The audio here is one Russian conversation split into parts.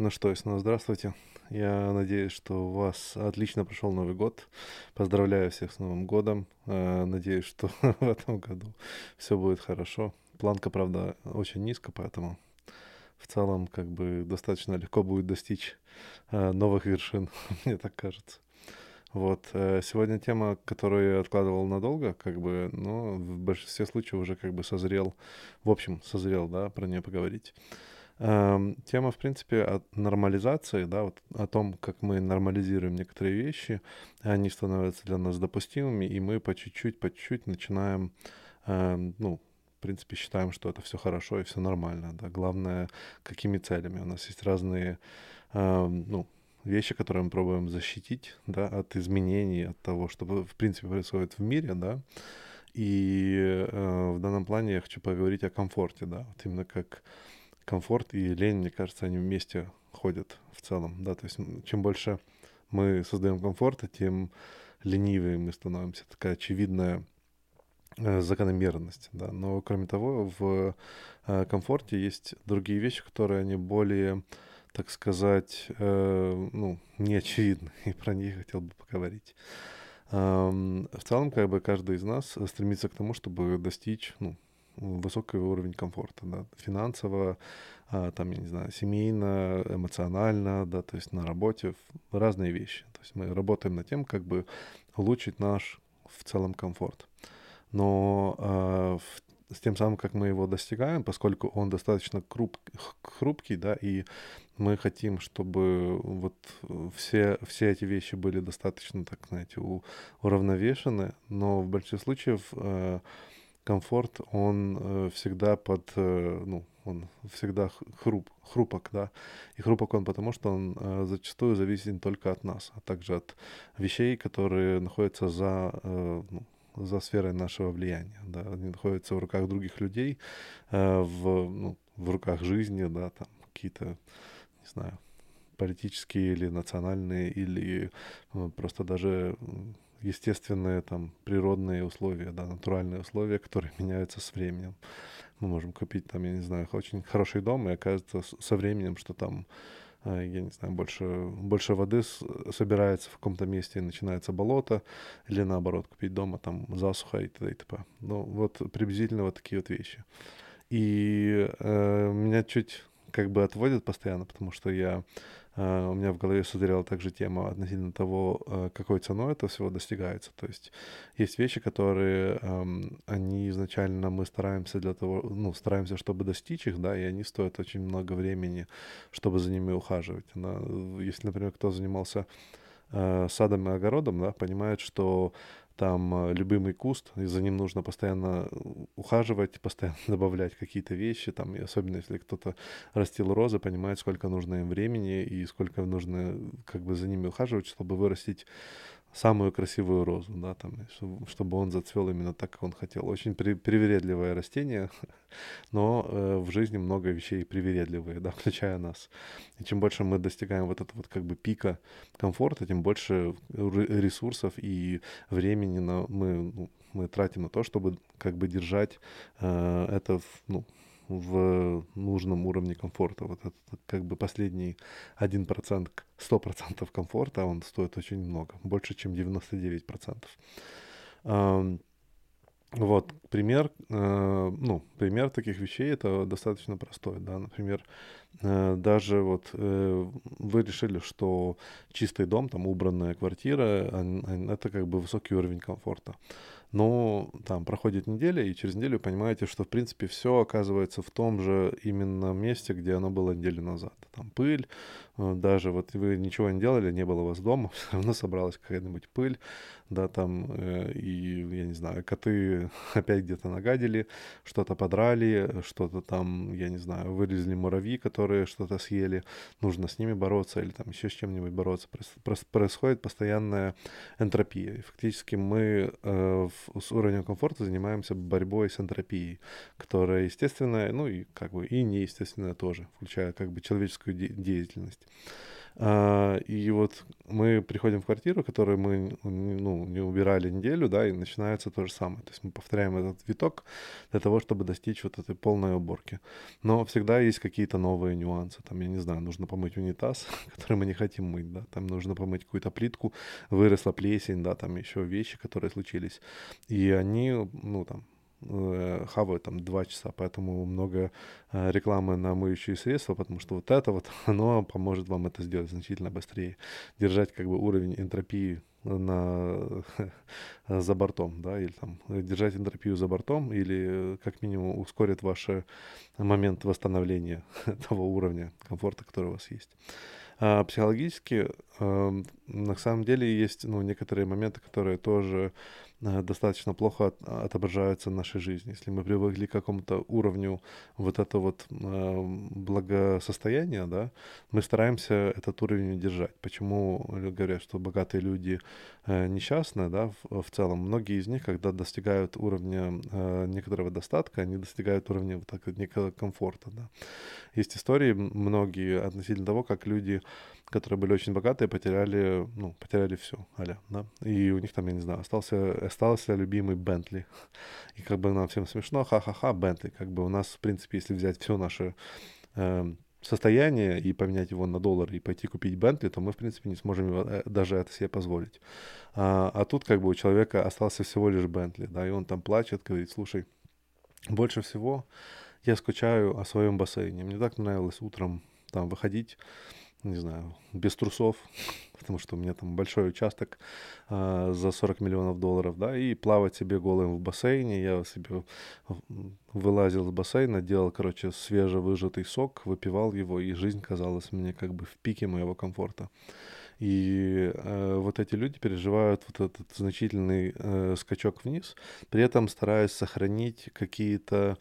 Ну что, снова здравствуйте. Я надеюсь, что у вас отлично прошел Новый год. Поздравляю всех с Новым годом. Э, надеюсь, что в этом году все будет хорошо. Планка, правда, очень низко, поэтому в целом как бы достаточно легко будет достичь э, новых вершин, мне так кажется. Вот. Э, сегодня тема, которую я откладывал надолго, как бы, но в большинстве случаев уже как бы созрел, в общем, созрел, да, про нее поговорить. Эм, тема, в принципе, о нормализации, да, вот о том, как мы нормализируем некоторые вещи, они становятся для нас допустимыми, и мы по чуть-чуть, по чуть-чуть начинаем, эм, ну, в принципе, считаем, что это все хорошо и все нормально, да. Главное, какими целями. У нас есть разные, эм, ну, вещи, которые мы пробуем защитить, да, от изменений, от того, что, в принципе, происходит в мире, да. И э, в данном плане я хочу поговорить о комфорте, да, вот именно как комфорт и лень, мне кажется, они вместе ходят в целом, да, то есть чем больше мы создаем комфорта, тем ленивее мы становимся, такая очевидная э, закономерность, да, но кроме того, в э, комфорте есть другие вещи, которые они более, так сказать, э, ну, неочевидны, и про них хотел бы поговорить. В целом, как бы каждый из нас стремится к тому, чтобы достичь, ну, высокий уровень комфорта, да, финансово, а, там, я не знаю, семейно, эмоционально, да, то есть на работе, разные вещи. То есть мы работаем над тем, как бы улучшить наш в целом комфорт. Но в, с тем самым, как мы его достигаем, поскольку он достаточно круп, хрупкий, да, и мы хотим, чтобы вот все, все эти вещи были достаточно, так знаете, у, уравновешены, но в большинстве случаев э, комфорт, он э, всегда под, э, ну, он всегда хруп, хрупок, да. И хрупок он потому, что он э, зачастую зависит не только от нас, а также от вещей, которые находятся за, э, ну, за сферой нашего влияния, да. Они находятся в руках других людей, э, в, ну, в руках жизни, да, там какие-то, не знаю, политические или национальные, или э, просто даже естественные там природные условия, да, натуральные условия, которые меняются с временем. Мы можем купить там, я не знаю, очень хороший дом, и оказывается со временем, что там, э, я не знаю, больше, больше воды собирается в каком-то месте и начинается болото, или наоборот, купить дома там засуха и т.д. и т.п. Ну, вот приблизительно вот такие вот вещи. И э, меня чуть как бы отводит постоянно, потому что я у меня в голове созрела также тема относительно того, uh, какой ценой это всего достигается. То есть есть вещи, которые они изначально мы стараемся для того, ну, стараемся, чтобы достичь их, да, и они стоят очень много времени, чтобы за ними ухаживать. Если, например, кто занимался uh, садом и огородом, да, понимает, что там э, любимый куст, и за ним нужно постоянно ухаживать, постоянно добавлять какие-то вещи, там, и особенно если кто-то растил розы, понимает, сколько нужно им времени и сколько нужно как бы за ними ухаживать, чтобы вырастить самую красивую розу, да, там, чтобы он зацвел именно так, как он хотел. Очень при, привередливое растение, но э, в жизни много вещей привередливые, да, включая нас. И чем больше мы достигаем вот этого вот как бы пика комфорта, тем больше ресурсов и времени на, мы, ну, мы тратим на то, чтобы как бы держать э, это, ну, в нужном уровне комфорта. Вот это как бы последний 1%, 100% комфорта, он стоит очень много, больше, чем 99%. Вот, пример, э, ну, пример таких вещей это достаточно простой, да, например, даже вот э, вы решили, что чистый дом, там убранная квартира, это как бы высокий уровень комфорта но там проходит неделя, и через неделю понимаете, что, в принципе, все оказывается в том же именно месте, где оно было неделю назад. Там пыль, э, даже вот вы ничего не делали, не было у вас дома, все равно собралась какая-нибудь пыль, да, там, э, и, я не знаю, коты опять где-то нагадили, что-то подрали, что-то там, я не знаю, вылезли муравьи, которые что-то съели, нужно с ними бороться или там еще с чем-нибудь бороться. Происходит постоянная энтропия. И фактически мы э, с уровнем комфорта занимаемся борьбой с энтропией, которая естественная, ну и как бы и неестественная тоже, включая как бы человеческую де- деятельность. А, и вот мы приходим в квартиру, которую мы ну, не убирали неделю, да, и начинается то же самое. То есть мы повторяем этот виток для того, чтобы достичь вот этой полной уборки. Но всегда есть какие-то новые нюансы. Там, я не знаю, нужно помыть унитаз, который мы не хотим мыть, да, там нужно помыть какую-то плитку, выросла плесень, да, там еще вещи, которые случились. И они, ну, там, хавают там два часа, поэтому много э, рекламы на моющие средства, потому что вот это вот, оно поможет вам это сделать значительно быстрее, держать как бы уровень энтропии на, за бортом, да, или там держать энтропию за бортом, или как минимум ускорит ваш момент восстановления того уровня комфорта, который у вас есть. А психологически, э, на самом деле, есть ну, некоторые моменты, которые тоже Э, достаточно плохо отображаются в нашей жизни. Если мы привыкли к какому-то уровню вот этого вот э, благосостояния, да, мы стараемся этот уровень держать. Почему говорят, что богатые люди э, несчастны, да, в, целом? Многие из них, когда достигают уровня некоторого достатка, они достигают уровня вот так, некого комфорта, да. Есть истории многие относительно того, как люди которые были очень богатые, потеряли, ну, потеряли все, аля, да. И у них там, я не знаю, остался, остался любимый Бентли. И как бы нам всем смешно, ха-ха-ха, Бентли. Как бы у нас, в принципе, если взять все наше э, состояние и поменять его на доллар и пойти купить Бентли, то мы, в принципе, не сможем э, даже это себе позволить. А, а тут как бы у человека остался всего лишь Бентли, да, и он там плачет, говорит, слушай, больше всего я скучаю о своем бассейне. Мне так нравилось утром там выходить не знаю, без трусов, потому что у меня там большой участок э, за 40 миллионов долларов, да, и плавать себе голым в бассейне. Я себе вылазил из бассейна, делал, короче, свежевыжатый сок, выпивал его, и жизнь казалась мне как бы в пике моего комфорта. И э, вот эти люди переживают вот этот значительный э, скачок вниз, при этом стараясь сохранить какие-то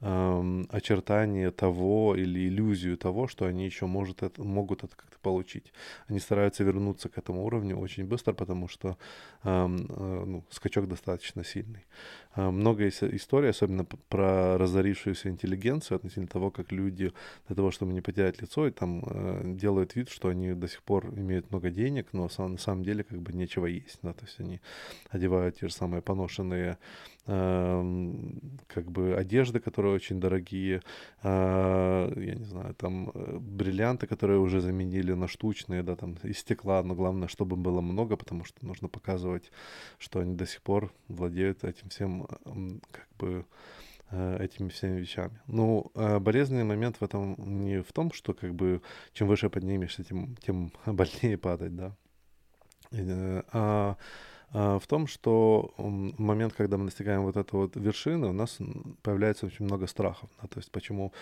эм, очертание того или иллюзию того, что они еще может это, могут это как-то получить. Они стараются вернуться к этому уровню очень быстро, потому что эм, э, ну, скачок достаточно сильный. Э, много есть историй, особенно про разорившуюся интеллигенцию относительно того, как люди для того, чтобы не потерять лицо, и там э, делают вид, что они до сих пор имеют много денег, но на самом деле как бы нечего есть. Да? То есть они одевают те же самые поношенные как бы одежды, которые очень дорогие, я не знаю, там э, бриллианты, которые уже заменили на штучные, да, там из стекла, но главное, чтобы было много, потому что нужно показывать, что они до сих пор владеют этим всем, как бы, э, этими всеми вещами. Ну, а болезненный момент в этом не в том, что как бы чем выше поднимешься, тем, тем больнее падать, да, э, а а, в том, что в момент, когда мы достигаем вот этой вот вершины, у нас появляется очень много страхов. Да? То есть почему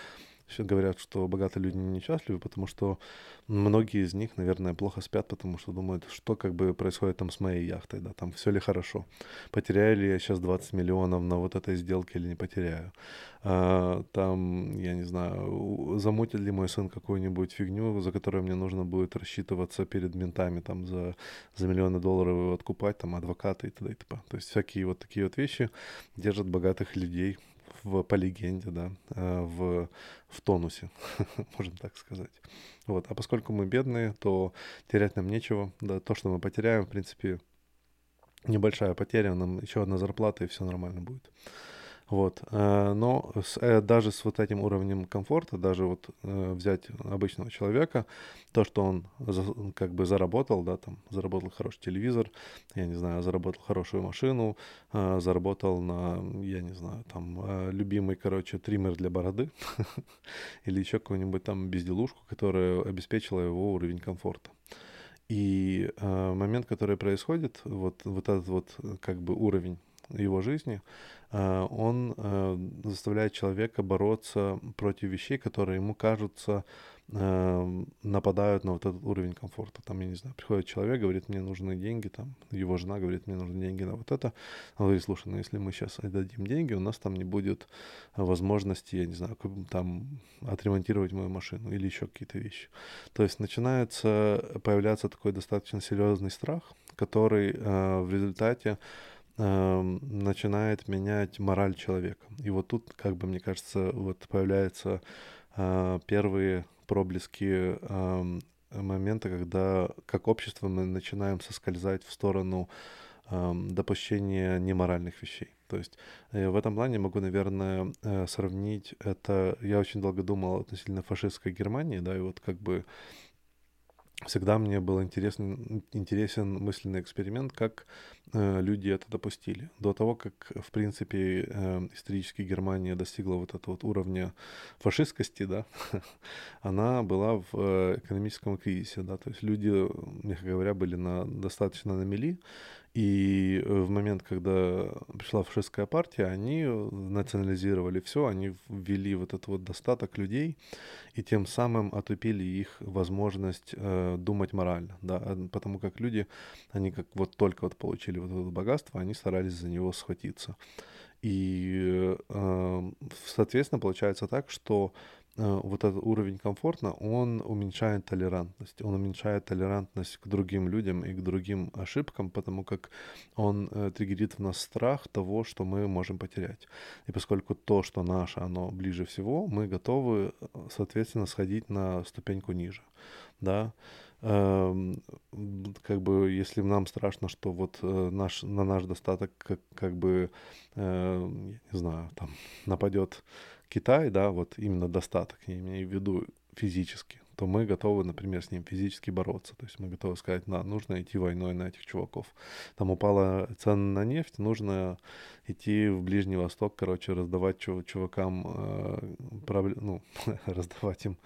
Сейчас говорят, что богатые люди несчастливы, потому что многие из них, наверное, плохо спят, потому что думают, что как бы происходит там с моей яхтой, да, там все ли хорошо. Потеряю ли я сейчас 20 миллионов на вот этой сделке или не потеряю. А, там, я не знаю, замутит ли мой сын какую-нибудь фигню, за которую мне нужно будет рассчитываться перед ментами, там, за, за миллионы долларов его откупать, там, адвокаты и т.д. и т.п. То есть всякие вот такие вот вещи держат богатых людей в, по легенде, да, э, в, в тонусе, можно так сказать. Вот. А поскольку мы бедные, то терять нам нечего. Да, то, что мы потеряем, в принципе, небольшая потеря, нам еще одна зарплата, и все нормально будет. Вот. Э, но с, э, даже с вот этим уровнем комфорта, даже вот э, взять обычного человека, то, что он как бы заработал, да, там, заработал хороший телевизор, я не знаю, заработал хорошую машину, заработал на, я не знаю, там, любимый, короче, триммер для бороды или еще какую-нибудь там безделушку, которая обеспечила его уровень комфорта. И момент, который происходит, вот, вот этот вот как бы уровень его жизни, э, он э, заставляет человека бороться против вещей, которые ему кажутся э, нападают на вот этот уровень комфорта. Там, я не знаю, приходит человек, говорит, мне нужны деньги, там, его жена говорит, мне нужны деньги на вот это. Он говорит, слушай, ну если мы сейчас отдадим деньги, у нас там не будет возможности, я не знаю, там отремонтировать мою машину или еще какие-то вещи. То есть начинается появляться такой достаточно серьезный страх, который в результате Эм, начинает менять мораль человека. И вот тут, как бы, мне кажется, вот появляются э, первые проблески э, моменты, когда как общество мы начинаем соскользать в сторону допущения неморальных вещей. То есть э, в этом плане могу, наверное, э, сравнить это. Я очень долго думал относительно фашистской Германии, да, и вот как бы всегда мне был интересен, интересен мысленный эксперимент, как э, люди это допустили. До того, как, в принципе, э, исторически Германия достигла вот этого вот уровня фашистскости, да, она была в э, экономическом кризисе, да, то есть люди, мягко говоря, были на, достаточно на мели, и э, в момент, когда пришла фашистская партия, они национализировали все, они ввели вот этот вот достаток людей, и тем самым отупили их возможность э, думать морально, да, потому как люди, они как вот только вот получили вот это богатство, они старались за него схватиться. И, э, соответственно, получается так, что Э, вот этот уровень комфортно, он уменьшает толерантность. Он уменьшает толерантность к другим людям и к другим ошибкам, потому как он э, триггерит в нас страх того, что мы можем потерять. И поскольку то, что наше, оно ближе всего, мы готовы, э, соответственно, сходить на ступеньку ниже. Да? Эм, как бы, если нам страшно, что вот э, наш, на наш достаток как, как бы, э, не знаю, там нападет Китай, да, вот именно достаток, я имею в виду физически, то мы готовы, например, с ним физически бороться. То есть мы готовы сказать, на, нужно идти войной на этих чуваков. Там упала цена на нефть, нужно идти в Ближний Восток, короче, раздавать чувакам, э, ну, раздавать им,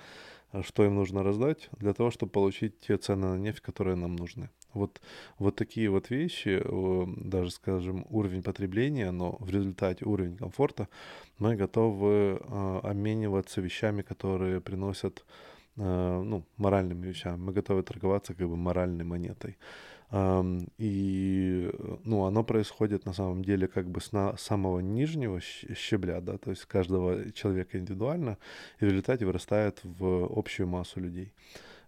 что им нужно раздать, для того, чтобы получить те цены на нефть, которые нам нужны. Вот, вот такие вот вещи, даже, скажем, уровень потребления, но в результате уровень комфорта, мы готовы э, обмениваться вещами, которые приносят, э, ну, моральными вещами. Мы готовы торговаться как бы моральной монетой. И, ну, оно происходит на самом деле как бы с на, самого нижнего щебля, да, то есть каждого человека индивидуально, и в результате вырастает в общую массу людей.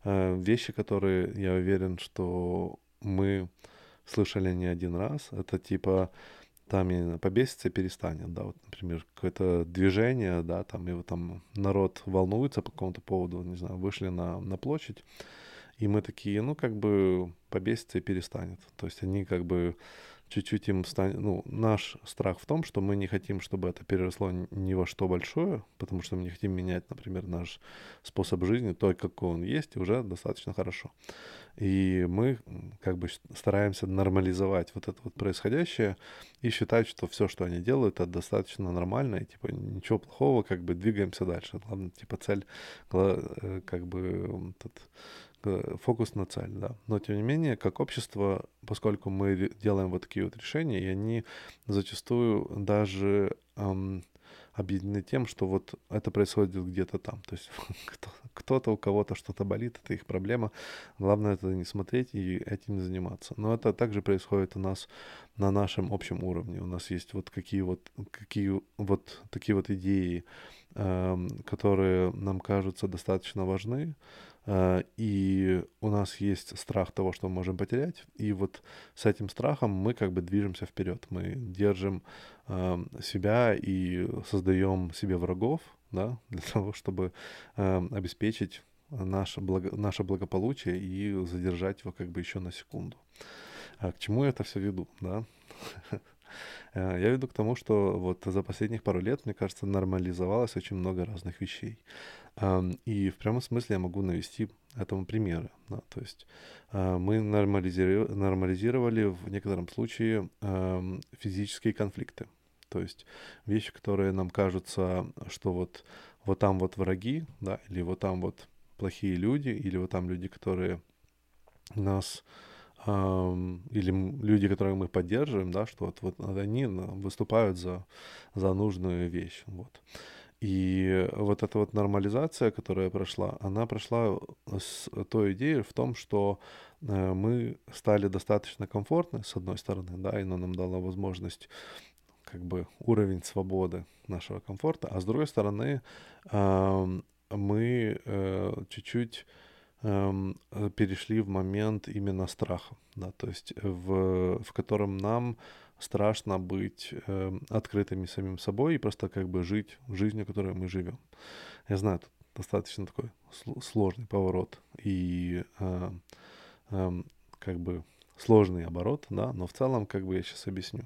Э, вещи, которые, я уверен, что мы слышали не один раз. Это типа там именно побесится и перестанет, да, вот, например, какое-то движение, да, там, и вот там народ волнуется по какому-то поводу, не знаю, вышли на, на площадь, и мы такие, ну, как бы побесится и перестанет. То есть они как бы чуть-чуть им станет... Ну, наш страх в том, что мы не хотим, чтобы это переросло ни во что большое, потому что мы не хотим менять, например, наш способ жизни, то, какой он есть, уже достаточно хорошо. И мы как бы стараемся нормализовать вот это вот происходящее и считать, что все, что они делают, это достаточно нормально, и типа ничего плохого, как бы двигаемся дальше. Главное, типа цель, э, как бы этот, фокус на цель, да. Но тем не менее, как общество, поскольку мы делаем вот такие вот решения, и они зачастую даже эм, объединены тем, что вот это происходит где-то там. То есть кто-то, у кого-то что-то болит, это их проблема. Главное это не смотреть и этим заниматься. Но это также происходит у нас на нашем общем уровне. У нас есть вот какие вот, какие вот такие вот идеи, эм, которые нам кажутся достаточно важны, Э, и у нас есть страх того, что мы можем потерять, и вот с этим страхом мы как бы движемся вперед, мы держим эм, себя и создаем себе врагов, да, для того, чтобы эм, обеспечить наше, благо, наше благополучие и задержать его как бы еще на секунду. А к чему я это все веду, да? Э, я веду к тому, что вот за последних пару лет, мне кажется, нормализовалось очень много разных вещей. И в прямом смысле я могу навести этому примеры. Да, то есть а, мы нормализировали, нормализировали в некотором случае физические конфликты. То есть вещи, которые нам кажутся, что вот, вот там вот враги, да, или вот там вот плохие люди, или вот там люди, которые нас или люди, которые мы поддерживаем, да, что вот, вот они выступают за, за нужную вещь. Вот. И вот эта вот нормализация, которая прошла, она прошла с той идеей в том, что э, мы стали достаточно комфортны, с одной стороны, да, и она нам дала возможность как бы уровень свободы нашего комфорта, а с другой стороны мы э, чуть-чуть перешли в момент именно страха, да, то есть в, в котором нам страшно быть э, открытыми самим собой и просто как бы жить жизнью, которой мы живем. Я знаю, тут достаточно такой сложный поворот и э, э, как бы сложный оборот, да, но в целом, как бы я сейчас объясню.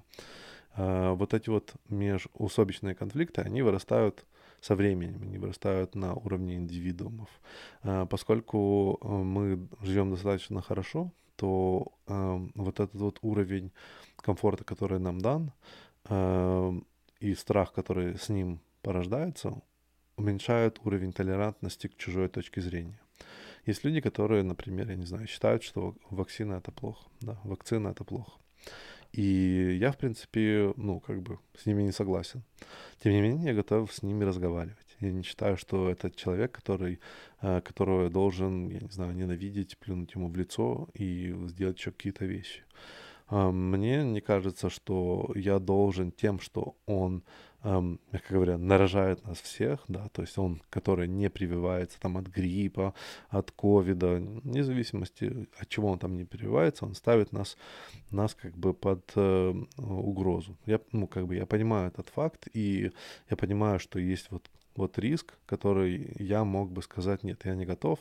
Э, вот эти вот межусобичные конфликты, они вырастают со временем, они вырастают на уровне индивидуумов. Э, поскольку э, мы живем достаточно хорошо, то э, вот этот вот уровень комфорта, который нам дан, и страх, который с ним порождается, уменьшают уровень толерантности к чужой точке зрения. Есть люди, которые, например, я не знаю, считают, что вакцина это плохо, да, вакцина это плохо. И я, в принципе, ну, как бы с ними не согласен. Тем не менее, я готов с ними разговаривать. Я не считаю, что это человек, который, э, которого я должен, я не знаю, ненавидеть, плюнуть ему в лицо и сделать еще какие-то вещи. А, мне не кажется, что я должен тем, что он, эм, мягко говоря, нарожает нас всех, да, то есть он, который не прививается там от гриппа, от ковида, вне зависимости от чего он там не прививается, он ставит нас, нас как бы под э, угрозу. Я, ну, как бы я понимаю этот факт, и я понимаю, что есть вот вот риск, который я мог бы сказать, нет, я не готов,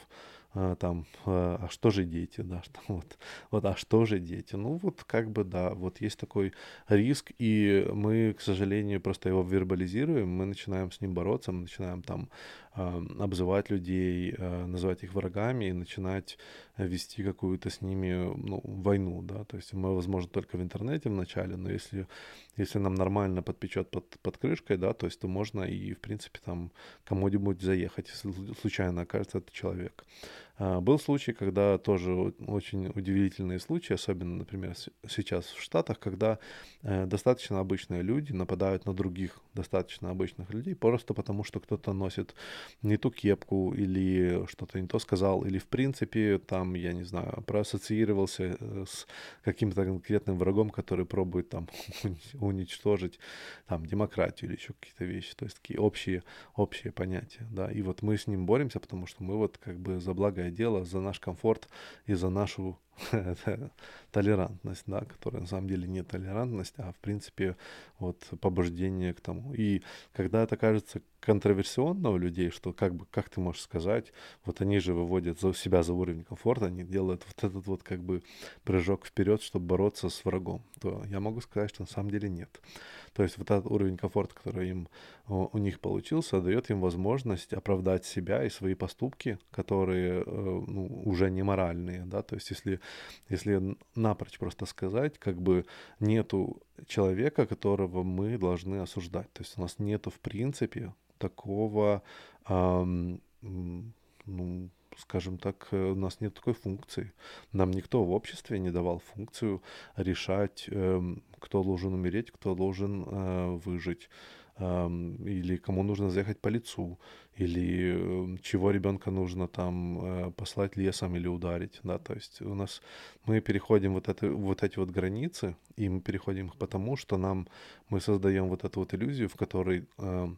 там, а, а что же дети, да, что, вот, вот, а что же дети, ну вот как бы да, вот есть такой риск, и мы, к сожалению, просто его вербализируем, мы начинаем с ним бороться, мы начинаем там э, обзывать людей, э, называть их врагами и начинать вести какую-то с ними ну, войну, да, то есть мы, возможно, только в интернете вначале, но если, если нам нормально подпечет под, под крышкой, да, то есть то можно и, в принципе, там кому-нибудь заехать, если случайно окажется этот человек. А, был случай, когда тоже очень удивительные случаи, особенно, например, сейчас в Штатах, когда э, достаточно обычные люди нападают на других достаточно обычных людей просто потому, что кто-то носит не ту кепку или что-то не то сказал, или в принципе там, я не знаю, проассоциировался э, с каким-то конкретным врагом, который пробует там уничтожить там демократию или еще какие-то вещи, то есть такие общие, общие понятия, да, и вот мы с ним боремся, потому что мы вот как бы за благо дело, за наш комфорт и за нашу толерантность, да, которая на самом деле не толерантность, а в принципе вот побуждение к тому. И когда это кажется контроверсионно у людей, что как бы, как ты можешь сказать, вот они же выводят за себя за уровень комфорта, они делают вот этот вот как бы прыжок вперед, чтобы бороться с врагом, то я могу сказать, что на самом деле нет. То есть вот этот уровень комфорта, который им у них получился, дает им возможность оправдать себя и свои поступки, которые э, ну, уже не моральные, да, то есть если если напрочь просто сказать, как бы нету человека, которого мы должны осуждать. То есть у нас нету в принципе такого, эм, ну, скажем так, у нас нет такой функции. Нам никто в обществе не давал функцию решать, эм, кто должен умереть, кто должен э, выжить или кому нужно заехать по лицу, или эм, чего ребенка нужно там э, послать лесом или ударить, да, то есть у нас мы переходим вот, это, вот эти вот границы, и мы переходим их потому, что нам, мы создаем вот эту вот иллюзию, в которой э,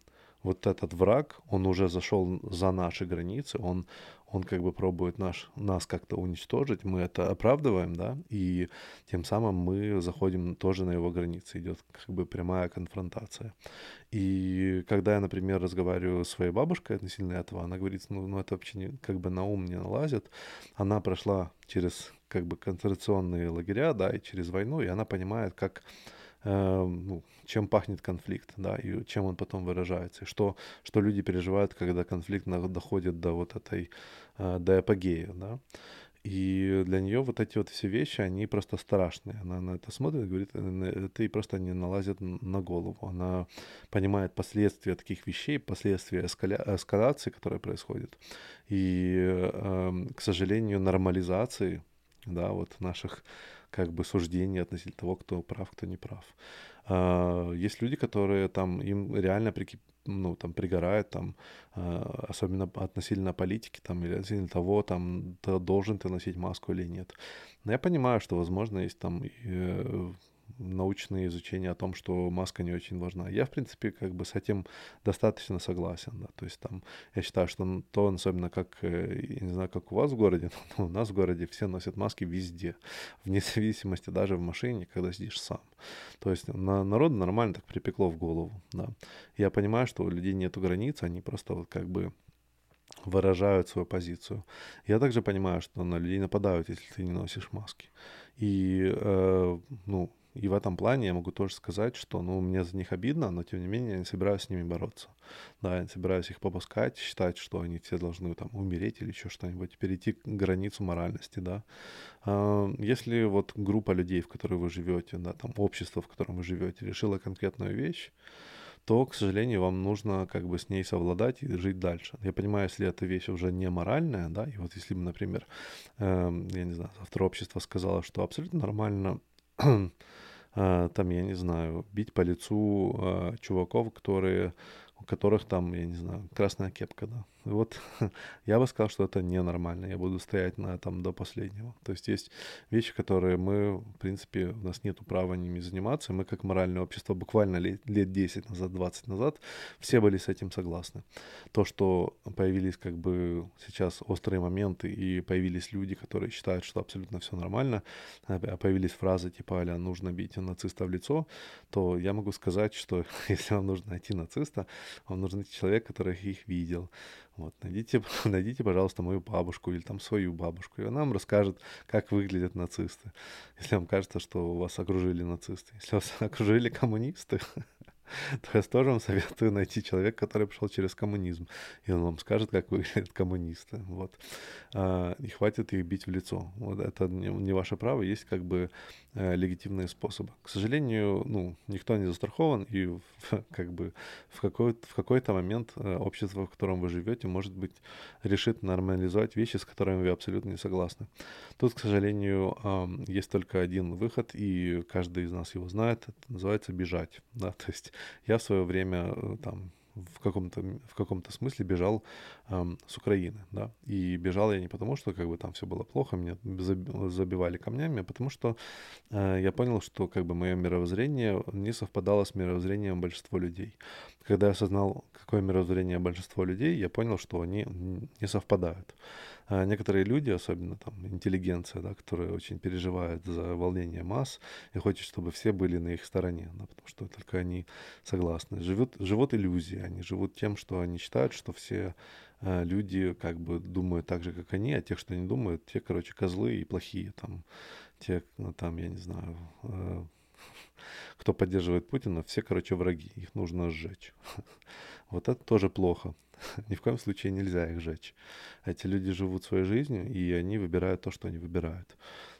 вот этот враг, он уже зашел за наши границы, он, он как бы пробует наш, нас как-то уничтожить, мы это оправдываем, да, и тем самым мы заходим тоже на его границы, идет как бы прямая конфронтация. И когда я, например, разговариваю с своей бабушкой относительно этого, она говорит, ну, ну это вообще не, как бы на ум не налазит. Она прошла через как бы концентрационные лагеря, да, и через войну, и она понимает, как ну, чем пахнет конфликт, да, и чем он потом выражается, и что, что люди переживают, когда конфликт доходит до вот этой, э, до эпогея, да. И для нее вот эти вот все вещи, они просто страшные. Она на это смотрит и говорит, это ей просто не налазит на голову. Она понимает последствия таких вещей, последствия эскаля... эскалации, которая происходит. И, э, к сожалению, нормализации, да, вот наших как бы суждений относительно того, кто прав, кто не прав. А, есть люди, которые там, им реально прикип... ну, там, пригорает, там, а, особенно относительно политики, там, или относительно того, там, должен ты носить маску или нет. Но я понимаю, что, возможно, есть там и э, научные изучения о том, что маска не очень важна. Я, в принципе, как бы с этим достаточно согласен, да, то есть там, я считаю, что то, особенно как, э, я не знаю, как у вас в городе, но у нас в городе все носят маски везде, вне зависимости, даже в машине, когда сидишь сам. То есть на, народу нормально так припекло в голову, да. Я понимаю, что у людей нету границ, они просто вот как бы выражают свою позицию. Я также понимаю, что на людей нападают, если ты не носишь маски. И, э, ну, и в этом плане я могу тоже сказать, что, ну, мне за них обидно, но тем не менее я не собираюсь с ними бороться. Да, я не собираюсь их попускать, считать, что они все должны там умереть или еще что-нибудь, перейти границу моральности, да. Если вот группа людей, в которой вы живете, да, там общество, в котором вы живете, решила конкретную вещь, то, к сожалению, вам нужно как бы с ней совладать и жить дальше. Я понимаю, если эта вещь уже не моральная, да, и вот если бы, например, э, я не знаю, автор общества сказала, что абсолютно нормально там, я не знаю, бить по лицу э, чуваков, которые, у которых там, я не знаю, красная кепка, да, вот я бы сказал, что это ненормально. Я буду стоять на этом до последнего. То есть есть вещи, которые мы, в принципе, у нас нет права ними заниматься. Мы как моральное общество буквально лет, лет 10 назад, 20 назад, все были с этим согласны. То, что появились как бы сейчас острые моменты и появились люди, которые считают, что абсолютно все нормально, а, а появились фразы типа «Аля, нужно бить нациста в лицо», то я могу сказать, что если вам нужно найти нациста, вам нужен человек, который их видел, вот, найдите, найдите, пожалуйста, мою бабушку или там свою бабушку, и она вам расскажет, как выглядят нацисты. Если вам кажется, что вас окружили нацисты. Если вас окружили коммунисты, то я тоже вам советую найти человека, который пришел через коммунизм, и он вам скажет, как выглядят коммунисты. Вот. А, и хватит их бить в лицо. Вот это не, ваше право, есть как бы э, легитимные способы. К сожалению, ну, никто не застрахован, и как бы в, какой, в какой-то момент э, общество, в котором вы живете, может быть, решит нормализовать вещи, с которыми вы абсолютно не согласны. Тут, к сожалению, есть только один выход, и каждый из нас его знает, это называется бежать. Да? То есть я в свое время э, там в каком-то в каком-то смысле бежал эм, с Украины, да, и бежал я не потому, что как бы там все было плохо, меня забивали камнями, а потому что э, я понял, что как бы мое мировоззрение не совпадало с мировоззрением большинства людей. Когда я осознал, какое мировоззрение большинства людей, я понял, что они не совпадают. А некоторые люди, особенно там интеллигенция, да, которые очень переживают за волнение масс и хочет, чтобы все были на их стороне, да, потому что только они согласны. Живут, живут иллюзии, они живут тем, что они считают, что все э, люди как бы думают так же, как они, а тех, что не думают, те, короче, козлы и плохие, там, те, ну, там, я не знаю, э, кто поддерживает Путина, все, короче, враги, их нужно сжечь. Вот это тоже плохо. Ни в коем случае нельзя их жечь. Эти люди живут своей жизнью, и они выбирают то, что они выбирают.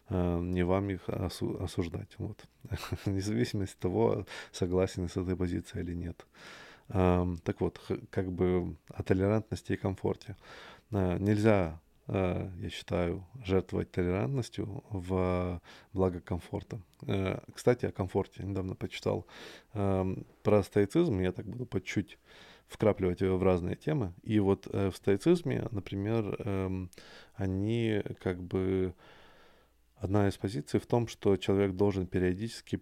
А, не вам их осу- осуждать. Вот. Вне от того, согласен с этой позицией или нет. Так вот, как бы о толерантности и комфорте. А, нельзя я считаю, жертвовать толерантностью в благо комфорта. Э, кстати, о комфорте. Недавно почитал про стоицизм, я так буду по чуть вкрапливать его в разные темы. И вот э, в стоицизме, например, э, они как бы... Одна из позиций в том, что человек должен периодически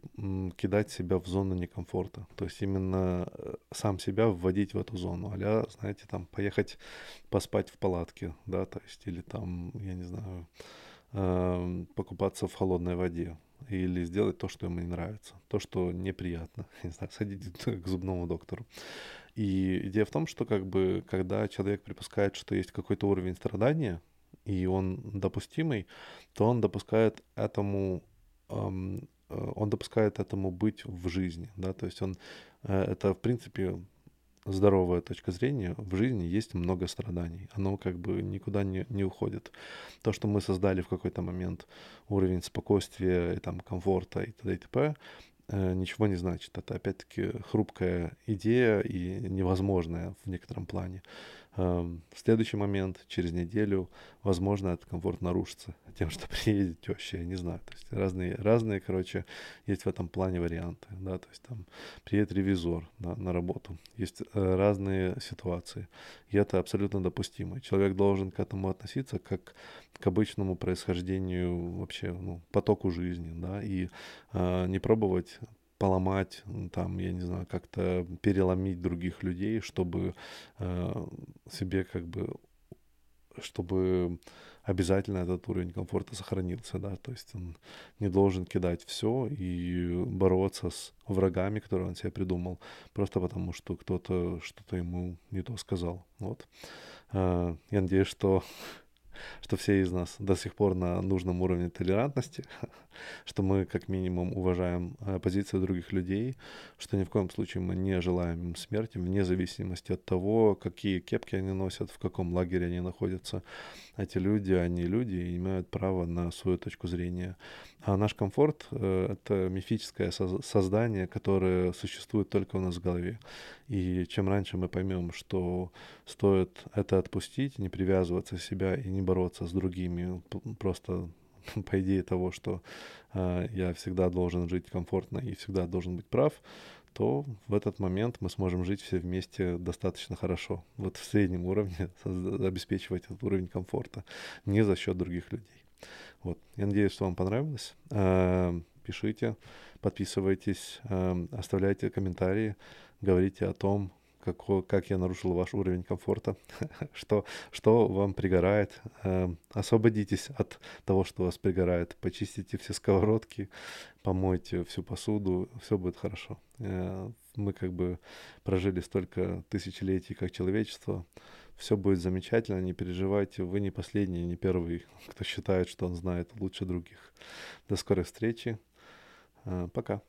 кидать себя в зону некомфорта. То есть именно э, сам себя вводить в эту зону. а знаете, там, поехать поспать в палатке, да, то есть, или там, я не знаю, э, покупаться в холодной воде или сделать то, что ему не нравится, то, что неприятно, не знаю, сходить к зубному доктору. И идея в том, что как бы, когда человек припускает, что есть какой-то уровень страдания, и он допустимый, то он допускает этому эм, он допускает этому быть в жизни, да, то есть он, э, это, в принципе, здоровая точка зрения, в жизни есть много страданий, оно как бы никуда не, не уходит. То, что мы создали в какой-то момент уровень спокойствия, и, там, комфорта и т.д. и т.п., Э, ничего не значит. Это опять-таки хрупкая идея и невозможная в некотором плане. Эм, следующий момент, через неделю, возможно, этот комфорт нарушится тем, что приедет теща, я не знаю. То есть разные, разные, короче, есть в этом плане варианты, да, то есть там приедет ревизор на, на работу. Есть э, разные ситуации, и это абсолютно допустимо. Человек должен к этому относиться как к обычному происхождению вообще, ну, потоку жизни, да, и э, не пробовать поломать, там, я не знаю, как-то переломить других людей, чтобы э, себе как бы чтобы обязательно этот уровень комфорта сохранился, да, то есть он не должен кидать все и бороться с врагами, которые он себе придумал, просто потому что кто-то что-то ему не то сказал, вот. А, я надеюсь, что что все из нас до сих пор на нужном уровне толерантности, что мы как минимум уважаем э, позицию других людей, что ни в коем случае мы не желаем им смерти, вне зависимости от того, какие кепки они носят, в каком лагере они находятся. Эти люди, они люди и имеют право на свою точку зрения. А наш комфорт э, — это мифическое создание, которое существует только у нас в голове. И чем раньше мы поймем, что стоит это отпустить, не привязываться себя и не бороться с другими, просто по идее того, что э, я всегда должен жить комфортно и всегда должен быть прав, то в этот момент мы сможем жить все вместе достаточно хорошо. Вот в среднем уровне обеспечивать этот уровень комфорта, не за счет других людей. Вот. Я надеюсь, что вам понравилось. Э, пишите, подписывайтесь, э, оставляйте комментарии, говорите о том, как, как я нарушил ваш уровень комфорта, что, что вам пригорает. Э, освободитесь от того, что вас пригорает. Почистите все сковородки, помойте всю посуду, все будет хорошо. Э, мы как бы прожили столько тысячелетий как человечество. Все будет замечательно, не переживайте. Вы не последний, не первый, кто считает, что он знает лучше других. До скорой встречи. Э, пока.